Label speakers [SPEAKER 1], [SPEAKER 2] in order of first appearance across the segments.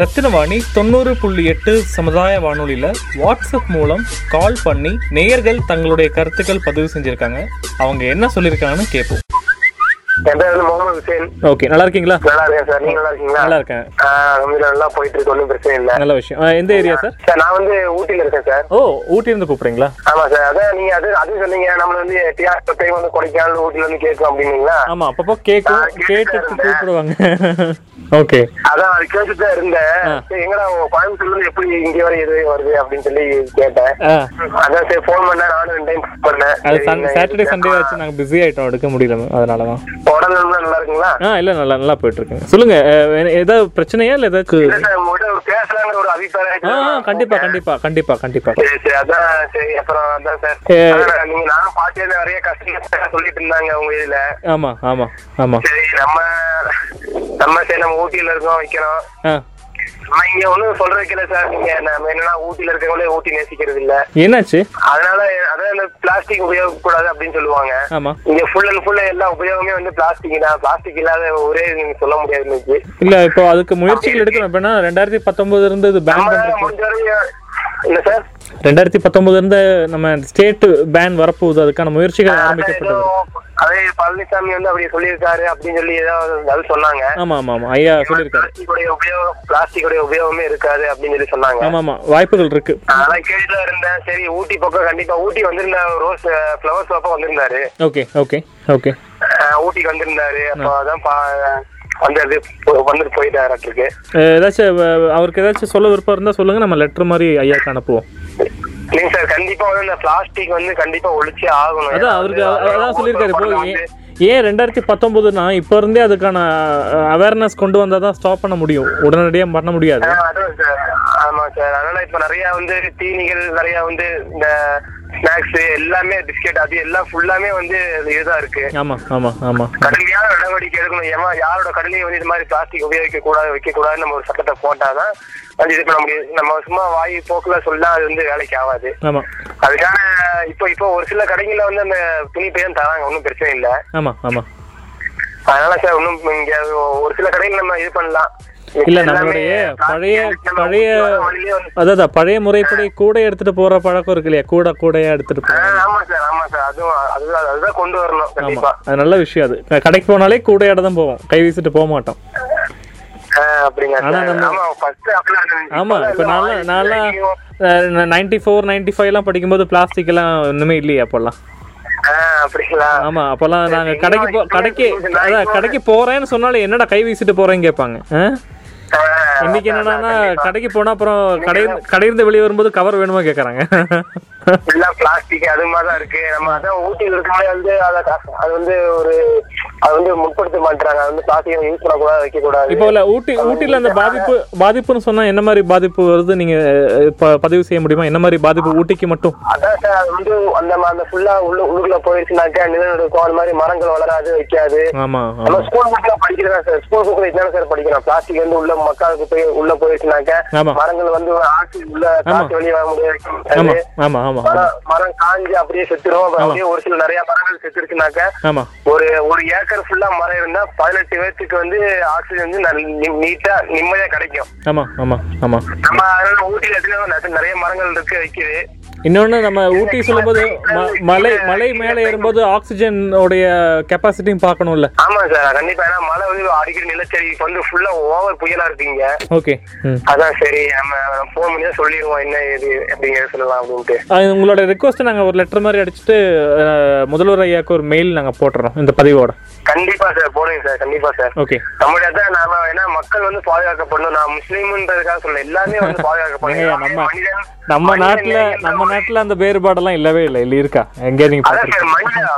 [SPEAKER 1] ரத்தினவாணி தொண்ணூறு புள்ளி எட்டு சமுதாய வானொலியில் வாட்ஸ்அப் மூலம் கால் பண்ணி நேயர்கள் தங்களுடைய கருத்துக்கள் பதிவு செஞ்சுருக்காங்க. அவங்க என்ன சொல்லியிருக்காங்கன்னு கேட்போம்.
[SPEAKER 2] என் பேர் வந்து முகமது ஹுசேன்.
[SPEAKER 1] ஓகே நல்லா இருக்கீங்களா?
[SPEAKER 2] நல்லா இருக்கேன் சார். நீங்க நல்லா இருக்கீங்களா?
[SPEAKER 1] நல்லா இருக்கேன்.
[SPEAKER 2] கம்பெனில நல்லா போயிட்டு இருக்கு. ஒன்றும் பிரச்சனை இல்லை.
[SPEAKER 1] நல்ல விஷயம். எந்த ஏரியா சார்?
[SPEAKER 2] சார் நான் வந்து ஊட்டியில இருக்கேன் சார்.
[SPEAKER 1] ஓ ஊட்டியிருந்து கூப்பிடுறீங்களா?
[SPEAKER 2] ஆமா சார். அதான் நீங்க அது அது சொன்னீங்க. நம்மள வந்து டிஆர் டைம் வந்து கொடைக்கானல் ஊட்டில கேட்கும் அப்படின்னீங்களா?
[SPEAKER 1] ஆமா அப்பப்போ கேட்கும்
[SPEAKER 2] இருந்தேன்.
[SPEAKER 1] கூப்பிடுவாங்க. ஓகே.
[SPEAKER 2] அதான் அது கேட்டுட்டு தான் இருந்தேன் எங்கடா கோயம்புத்தூர்ல இருந்து எப்படி இங்க வரை எது வருது அப்படின்னு சொல்லி கேட்டேன். அதான் சரி ஃபோன் பண்ணேன் நானும் ரெண்டு டைம் பண்ணேன்.
[SPEAKER 1] அது சாட்டர்டே சண்டே
[SPEAKER 2] ஆ,
[SPEAKER 1] வச்சு நாங்கள் பிஸி ஆகிட்டோம் எடுக்க முடியல அதனால தான்
[SPEAKER 2] நல்லா இருக்குங்களா?
[SPEAKER 1] ஆ இல்லை நல்லா நல்லா போயிட்டு இருக்குங்க சொல்லுங்க ஏதாவது பிரச்சனையா இல்லை ஏதாவது
[SPEAKER 2] பேசலாங்கிற ஒரு அபிப்பிராயம்
[SPEAKER 1] கண்டிப்பா கண்டிப்பா கண்டிப்பா கண்டிப்பா.
[SPEAKER 2] சரி சரி அதான் சரி அப்புறம் அதான் சார். நீங்க நானும் பார்த்தே நிறைய கஸ்டமர் சொல்லிட்டு இருந்தாங்க உங்க இதுல.
[SPEAKER 1] ஆமா ஆமா ஆமா.
[SPEAKER 2] சரி நம்ம நம்ம சரி நம்ம ஊட்டியில இருக்கோம் வைக்கிறோம். நம்ம இங்க ஒண்ணும் சொல்றதுக்கு இல்ல சார் நீங்க நம்ம என்னன்னா ஊட்டியில இருக்கவங்களே ஊட்டி நேசிக்கிறது இல்ல.
[SPEAKER 1] என்னாச்சு?
[SPEAKER 2] அதனால அதான் இந்த பிளாஸ்டிக் உபயோகக்கூடாது அப்படின்னு சொல்லுவாங்க. இங்க ஃபுல் அண்ட் ஃபுல் எல்லா உபயோகமே வந்து பிளாஸ்டிக் தான். பிளாஸ்டிக் இல்லாத ஒரே நீங்க சொல்ல முடியாது இன்னைக்கு.
[SPEAKER 1] இல்ல இப்போ அதுக்கு முயற்சிகள் எடுக்கணும். எப்படின்னா ரெண்டாயிரத்தி பத்தொன்பதுல இருந்து இது பேன்
[SPEAKER 2] முடிஞ்ச வரைக்கும் இல்ல சார்
[SPEAKER 1] ரெண்டாயிரத்தி பத்தொன்பதுல இருந்து நம்ம ஸ்டேட் பேன் வரப்போகுது. அதுக்கான முயற்சிகள் ஆரம்பிக்கப்பட்டது
[SPEAKER 2] அதே பழனிசாமி வந்து அப்படி சொல்லியிருக்காரு அப்படின்னு சொல்லி ஏதாவது அது சொன்னாங்க.
[SPEAKER 1] ஆமா ஆமா ஆமா. ஐயா சொல்லியிருக்காரு.
[SPEAKER 2] உபயோகம் பிளாஸ்டிக்குடைய உபயோகமே இருக்காது அப்படின்னு சொல்லி சொன்னாங்க.
[SPEAKER 1] ஆமா ஆமா. வாய்ப்புகள் இருக்கு.
[SPEAKER 2] அதான் தான் இருந்தேன். சரி ஊட்டி பக்கம் கண்டிப்பா ஊட்டி வந்திருந்தா ரோஸ் ஃப்ளவர்ஸ் பக்கம் வந்திருந்தாரு.
[SPEAKER 1] Okay okay okay.
[SPEAKER 2] ஊட்டிக்கு வந்திருந்தாரு. அப்போ அதான் வந்தது வந்துட்டு போயிட்டாருக்கு
[SPEAKER 1] ஏதாச்சும் அவருக்கு ஏதாச்சும் சொல்ல விருப்பம் இருந்தா சொல்லுங்க நம்ம லெட்டர் மாதிரி ஐயாக்கு அனுப்புவோம்.
[SPEAKER 2] இல்லைங்க சார் கண்டிப்பா வந்து இந்த பிளாஸ்டிக் வந்து கண்டிப்பா ஒழிச்சே ஆகணும்.
[SPEAKER 1] அதான் அவருக்கு அதான் சொல்லியிருக்காரு. இப்போ ஏன் ரெண்டாயிரத்தி பத்தொன்பதுனா இப்போ இருந்தே அதுக்கான அவேர்னஸ் கொண்டு வந்தால் தான் ஸ்டாப் பண்ண முடியும். உடனடியாக பண்ண முடியாது.
[SPEAKER 2] ஆமா சார். அதனால இப்ப நிறைய வந்து தீனிகள் நிறைய வந்து இந்த ஸ்நாக்ஸ் எல்லாமே பிஸ்கெட் அது எல்லாம் ஃபுல்லாமே வந்து இதுதான் இருக்கு.
[SPEAKER 1] ஆமாம் ஆமாம் ஆமாம்
[SPEAKER 2] கடுமையான நடவடிக்கை எடுக்கணும். ஏமா யாரோட கடலையும் வந்து இது மாதிரி பிளாஸ்டிக் உபயோகிக்க கூடாது வைக்க கூடாதுன்னு நம்ம ஒரு சட்டத்தை போட்டாதான் வந்து இது பண்ண நம்ம சும்மா வாய் போக்குல சொல்லா அது வந்து வேலைக்கு ஆகாது. அதுக்கான இப்போ இப்போ ஒரு சில கடைகள்ல வந்து அந்த துணி பையன் தராங்க? ஒன்றும் பிரச்சனை இல்லை.
[SPEAKER 1] ஆமாம் ஆமாம்
[SPEAKER 2] அதனால சார் ஒன்றும் இங்க ஒரு சில கடைகள் நம்ம இது பண்ணலாம்.
[SPEAKER 1] இல்ல
[SPEAKER 2] எல்லாமே
[SPEAKER 1] நம்மளுடைய பழைய பழைய அதான் பழைய முறைப்படி கூட எடுத்துட்டு போற பழக்கம் இருக்கு இல்லையா? கூட கூடையா எடுத்துட்டு போறாங்க
[SPEAKER 2] ஆமா
[SPEAKER 1] அது நல்ல விஷயம் அது. கடைக்கு போனாலே கூடையோட தான் போவோம். கை வீசிட்டு போக மாட்டோம்.
[SPEAKER 2] ஆமா
[SPEAKER 1] இப்போ
[SPEAKER 2] எல்லாம்
[SPEAKER 1] நான்லாம்
[SPEAKER 2] வாங்கி-
[SPEAKER 1] நைன்டி ஃபோர் நைன்டி ஃபைவ்லாம் படிக்கும்போது பிளாஸ்டிக் எல்லாம் ஒண்ணுமே இல்லையே அப்போல்லாம். ஆமா அப்போல்லாம் நாங்க கடைக்கு கடைக்கு அதான் கடைக்கு போறேன்னு சொன்னாலும் என்னடா கை வீசிட்டு போறேன்னு கேட்பாங்க. இன்னைக்கு என்னன்னா கடைக்கு போனா அப்புறம் கடை கடையிருந்து வெளியே வரும்போது கவர் வேணுமா கேக்குறாங்க.
[SPEAKER 2] பிளாஸ்டிக் அது மாதிரி இருக்கு. நம்ம அதான் ஊட்டியில் இருக்கவே வந்து அது வந்து ஒரு அது வந்து முற்படுத்த மாட்டாங்க அது வந்து பிளாஸ்டிக் யூஸ் பண்ணக்கூடாது வைக்க கூடாது
[SPEAKER 1] இப்போ இல்ல ஊட்டி ஊட்டில அந்த பாதிப்பு பாதிப்புன்னு சொன்னா என்ன மாதிரி பாதிப்பு வருது? நீங்க பதிவு செய்ய முடியுமா? என்ன மாதிரி பாதிப்பு ஊட்டிக்கு மட்டும்?
[SPEAKER 2] அதான் சார் அது வந்து அந்த அந்த ஃபுல்லா உள்ள உள்ளுக்குள்ள போயிடுச்சுனாக்கா நிழல் இருக்கும் அந்த மாதிரி மரங்கள் வளராது வைக்காது.
[SPEAKER 1] ஆமா
[SPEAKER 2] நம்ம ஸ்கூல் புக்ல படிக்கிறோம் சார் ஸ்கூல் புக்ல இதுதானே சார் படிக்கிறோம். பிளாஸ்டிக் வந்து உள்ள மக்களுக்கு போய் உள்ள போயிடுச்சுனாக்கா. மரங்கள் வந்து ஆக்சி உள்ள காற்று வெளியே வர முடியாது.
[SPEAKER 1] ஆமா ஆமா ஆமா
[SPEAKER 2] மரம் காஞ்சி அப்படியே செத்துரும். அப்படியே ஒரு சில நிறைய மரங்கள் செத்துருச்சுனாக்கா ஒரு ஒரு ஏக்கர் ஃபுல்லா மரம் இருந்தா பதினெட்டு பேர்த்துக்கு வந்து ஆக்சிஜன் வந்து நீட்டா நிம்மதியா கிடைக்கும்.
[SPEAKER 1] ஆமா ஆமா ஆமா.
[SPEAKER 2] நம்ம அதனால ஊட்டியில நெ- நிறைய மரங்கள் இருக்கு வைக்குது.
[SPEAKER 1] இன்னொன்னு நம்ம ஊட்டி சொல்லும்போது மலை மலை மேலே ஏறும்போது ஆக்சிஜன் உடைய கெப்பாசிட்டியும் பார்க்கணும்ல.
[SPEAKER 2] ஆமா சார் கண்டிப்பா. ஏன்னா மழை வந்து அடிக்கடி நிலச்சரி இப்ப வந்து ஃபுல்லா ஓவர் புயலா இருக்குங்க
[SPEAKER 1] ஓகே
[SPEAKER 2] அதான் சரி நம்ம ஃபோன் பண்ணி தான் சொல்லிடுவோம் என்ன இது அப்படிங்கிறத சொல்லலாம் அப்படின்ட்டு.
[SPEAKER 1] உங்களோட ரெக்வஸ்ட்டை நாங்கள் ஒரு லெட்டர் மாதிரி அடிச்சுட்டு முதல்வர் ஐயாவுக்கு ஒரு மெயில் நாங்கள் போட்டுறோம் இந்த பதிவோட.
[SPEAKER 2] கண்டிப்பா சார் போடுங்க சார் கண்டிப்பா சார்.
[SPEAKER 1] ஓகே.
[SPEAKER 2] நம்மளுடைய தான் நாம ஏன்னா மக்கள் வந்து பாதுகாக்கப்படணும். நான் முஸ்லீம்ன்றதுக்காக சொல்ல எல்லாமே வந்து பாதுகாக்கப்படணும்.
[SPEAKER 1] நம்ம- நம்ம நாட்டுல நம்ம நாட்டுல அந்த வேறுபாடெல்லாம் இல்லவே இல்லை. இல்லை இருக்கா? எங்கே நீங்க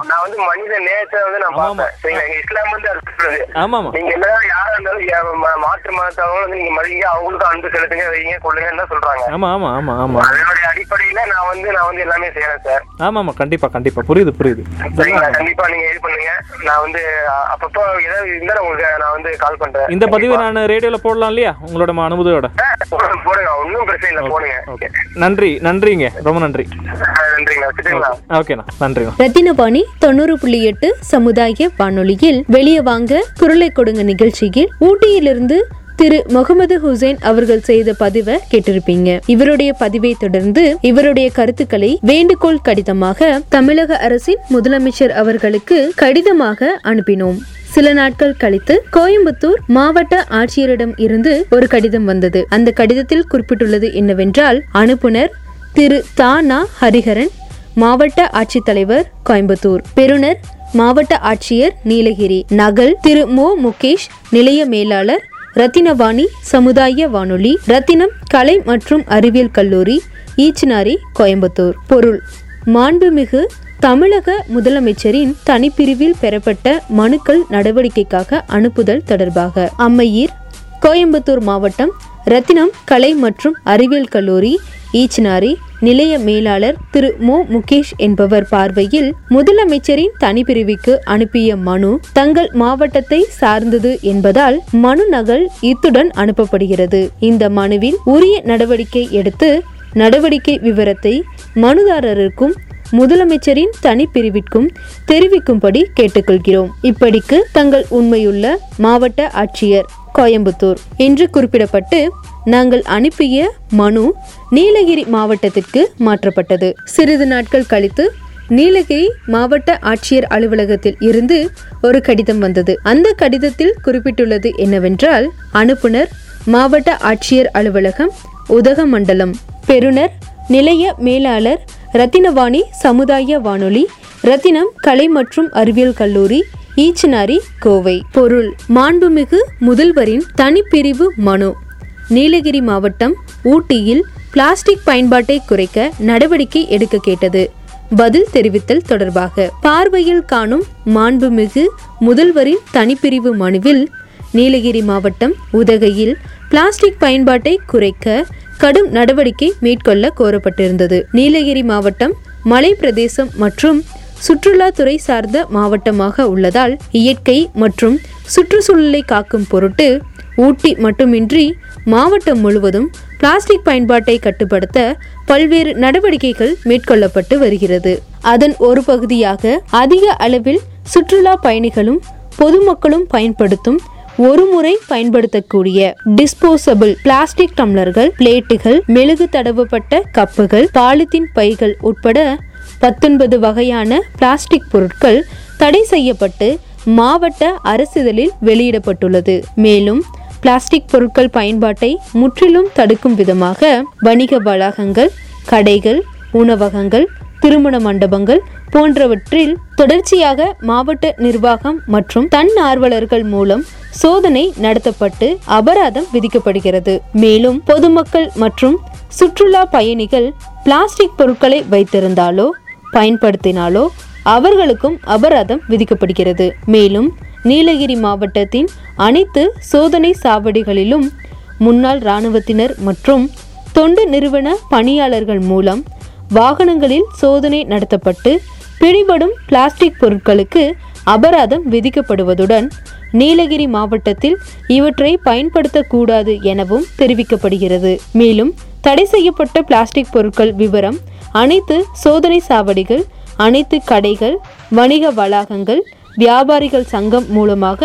[SPEAKER 2] நான் வந்து மனித நேயத்தை வந்து நான்
[SPEAKER 1] ஆமா,
[SPEAKER 2] பார்ப்பேன் சரிங்களா? எங்க இஸ்லாம் வந்து
[SPEAKER 1] ஆமாமா
[SPEAKER 2] நீங்க யாரா இருந்தாலும் மாற்று மதத்தவங்க வந்து நீங்க மதிங்க அவங்களுக்கும் அன்பு செலுத்துங்க வைங்க கொள்ளுங்கன்னு தான் சொல்றாங்க.
[SPEAKER 1] ஆமா ஆமா ஆமா ஆமா
[SPEAKER 2] அதனுடைய அடிப்படையில நான் வந்து நான் வந்து எல்லாமே செய்யறேன் சார்.
[SPEAKER 1] ஆமாமா கண்டிப்பா கண்டிப்பா. புரியுது புரியுது.
[SPEAKER 2] சரிங்களா? கண்டிப்பா நீங்க இது பண்ணுங்க. நான் வந்து அப்பப்போ ஏதாவது இருந்தா உங்களுக்கு நான் வந்து கால் பண்றேன்.
[SPEAKER 1] இந்த பதிவு நான் ரேடியோல போடலாம் இல்லையா? உங்களோட அனுமதியோட
[SPEAKER 2] போடுங்க ஒன்றும் பிரச்சனை இல்லை போடுங்க.
[SPEAKER 1] ஓகே நன்றி நன்றிங்க. ரொம்ப நன்றி.
[SPEAKER 2] ஆ, நன்றிங்களா வச்சுட்டுங்களா?
[SPEAKER 1] ஓகேண்ணா.
[SPEAKER 3] மணி தொண்ணூறு புள்ளி எட்டு சமுதாய வானொலியில் வெளியே வாங்க குரலை கொடுங்க நிகழ்ச்சியில். ஊட்டியிலிருந்து திரு. முகமது ஹுசைன் அவர்கள் செய்த பதிவை கேட்டிருப்பீங்க. இவருடைய பதிவை தொடர்ந்து இவருடைய கருத்துக்களை வேண்டுகோள் கடிதமாக தமிழக அரசின் முதலமைச்சர் அவர்களுக்கு கடிதமாக அனுப்பினோம். சில நாட்கள் கழித்து கோயம்புத்தூர் மாவட்ட ஆட்சியரிடம் இருந்து ஒரு கடிதம் வந்தது. அந்த கடிதத்தில் குறிப்பிட்டுள்ளது என்னவென்றால் அனுப்புனர் திரு. தானா ஹரிஹரன் மாவட்ட ஆட்சித்தலைவர் கோயம்புத்தூர். பெறுநர் மாவட்ட ஆட்சியர் நீலகிரி. நகல் திரு. மோ. முகேஷ். நிலைய மேலாளர் ரத்தினவாணி. சமுதாய வானொலி. ரத்தினம் கலை மற்றும் அறிவியல் கல்லூரி ஈச்சனாரி கோயம்புத்தூர். பொருள். மாண்புமிகு தமிழக முதலமைச்சரின் தனிப்பிரிவில் பெறப்பட்ட மனுக்கள் நடவடிக்கைக்காக அனுப்புதல் தொடர்பாக அம்மையீர் கோயம்புத்தூர் மாவட்டம் ரத்தினம் கலை மற்றும் அறிவியல் கல்லூரி ஈச்சனாரி நிலைய மேலாளர் திரு மு. முகேஷ் என்பவர் பார்வையில் முதலமைச்சரின் தனிப்பிரிவுக்கு அனுப்பிய மனு தங்கள் மாவட்டத்தை சார்ந்தது என்பதால் மனு நகல் இத்துடன் அனுப்பப்படுகிறது. இந்த மனுவில் உரிய நடவடிக்கை எடுத்து நடவடிக்கை விவரத்தை மனுதாரருக்கும் முதலமைச்சரின் தனிப்பிரிவிற்கும் தெரிவிக்கும்படி கேட்டுக்கொள்கிறோம். இப்படிக்கு தங்கள் உண்மையுள்ள மாவட்ட ஆட்சியர் கோயம்புத்தூர். என்று குறிப்பிடப்பட்டு நாங்கள் அனுப்பிய மனு நீலகிரி மாவட்டத்திற்கு மாற்றப்பட்டது. சிறிது நாட்கள் கழித்து நீலகிரி மாவட்ட ஆட்சியர் அலுவலகத்தில் இருந்து ஒரு கடிதம் வந்தது. அந்த கடிதத்தில் குறிப்பிட்டுள்ளது என்னவென்றால் அனுப்புனர் மாவட்ட ஆட்சியர் அலுவலகம் உதகமண்டலம். பெறுநர் நிலைய மேலாளர் ரத்தினவாணி சமுதாய வானொலி ரத்தினம் கலை மற்றும் அறிவியல் கல்லூரி ஈச்சனாரி கோவை. பொருள் மாண்புமிகு முதல்வரின் தனிப்பிரிவு மனு. நீலகிரி மாவட்டம் ஊட்டியில் பிளாஸ்டிக் பயன்பாட்டை குறைக்க நடவடிக்கை எடுக்க கேட்டது. பதில் தெரிவித்தல் தொடர்பாக பார்வையில் காணும் மாண்புமிகு முதல்வரின் தனிப்பிரிவு மனுவில் நீலகிரி மாவட்டம் உதகையில் பிளாஸ்டிக் பயன்பாட்டை குறைக்க கடும் நடவடிக்கை மேற்கொள்ள கோரப்பட்டிருந்தது. நீலகிரி மாவட்டம் மலை பிரதேசம் மற்றும் சுற்றுலாத்துறை சார்ந்த மாவட்டமாக உள்ளதால் இயற்கை மற்றும் சுற்றுச்சூழலை காக்கும் பொருட்டு ஊட்டி மட்டுமின்றி மாவட்டம் முழுவதும் பிளாஸ்டிக் பயன்பாட்டை கட்டுப்படுத்த பல்வேறு நடவடிக்கைகள் மேற்கொள்ளப்பட்டு வருகிறது. அதன் ஒரு பகுதியாக அதிக அளவில் சுற்றுலா பயணிகளும் பொதுமக்களும் பயன்படுத்தும் ஒரு முறை பயன்படுத்தக்கூடிய டிஸ்போசபிள் பிளாஸ்டிக் டம்ளர்கள் பிளேட்டுகள் மெழுகு தடவப்பட்ட கப்புகள் பாலித்தீன் பைகள் உட்பட பத்தொன்பது வகையான பிளாஸ்டிக் பொருட்கள் தடை செய்யப்பட்டு மாவட்ட அரசிதழில் வெளியிடப்பட்டுள்ளது. மேலும் பிளாஸ்டிக் பொருட்கள் பயன்பாட்டை முற்றிலும் தடுக்கும் விதமாக வணிக வளாகங்கள் கடைகள் உணவகங்கள் திருமண மண்டபங்கள் போன்றவற்றில் தொடர்ச்சியாக மாவட்ட நிர்வாகம் மற்றும் தன்னார்வலர்கள் மூலம் சோதனை நடத்தப்பட்டு அபராதம் விதிக்கப்படுகிறது. மேலும் பொதுமக்கள் மற்றும் சுற்றுலா பயணிகள் பிளாஸ்டிக் பொருட்களை வைத்திருந்தாலோ பயன்படுத்தினாலோ அவர்களுக்கும் அபராதம் விதிக்கப்படுகிறது. மேலும் நீலகிரி மாவட்டத்தின் அனைத்து சோதனை சாவடிகளிலும் முன்னாள் இராணுவத்தினர் மற்றும் தொண்டு நிறுவன பணியாளர்கள் மூலம் வாகனங்களில் சோதனை நடத்தப்பட்டு பிடிபடும் பிளாஸ்டிக் பொருட்களுக்கு அபராதம் விதிக்கப்படுவதுடன் நீலகிரி மாவட்டத்தில் இவற்றை பயன்படுத்தக்கூடாது எனவும் தெரிவிக்கப்படுகிறது. மேலும் தடை செய்யப்பட்ட பிளாஸ்டிக் பொருட்கள் விவரம் அனைத்து சோதனை சாவடிகள் அனைத்து கடைகள் வணிக வளாகங்கள் வியாபாரிகள் சங்கம் மூலமாக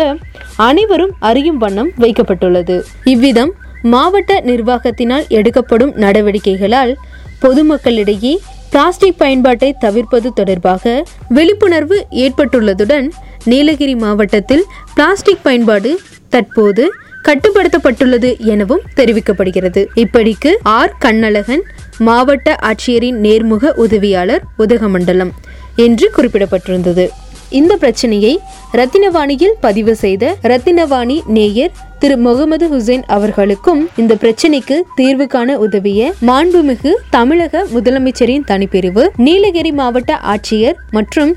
[SPEAKER 3] அனைவரும் அறியும் வண்ணம் வைக்கப்பட்டுள்ளது. இவ்விதம் மாவட்ட நிர்வாகத்தினால் எடுக்கப்படும் நடவடிக்கைகளால் பொதுமக்களிடையே பிளாஸ்டிக் பயன்பாட்டை தவிர்ப்பது தொடர்பாக விழிப்புணர்வு ஏற்பட்டுள்ளதுடன் நீலகிரி மாவட்டத்தில் பிளாஸ்டிக் பயன்பாடு தற்போது கட்டுப்படுத்தப்பட்டுள்ளது எனவும் தெரிவிக்கப்படுகிறது. இப்படிக்கு ஆர். கண்ணழகன் மாவட்ட ஆட்சியரின் நேர்முக உதவியாளர் உதகமண்டலம் என்று குறிப்பிடப்பட்டிருந்தது. இந்த பிரச்சனையை ரத்தினவாணியில் பதிவு செய்த ரத்தினவாணி நேயர் திரு. முகமது ஹுசைன் அவர்களுக்கும் இந்த பிரச்சனைக்கு தீர்வு காண உதவிய மாண்புமிகு தமிழக முதலமைச்சரின் தனிப்பிரிவு நீலகிரி மாவட்ட ஆட்சியர் மற்றும்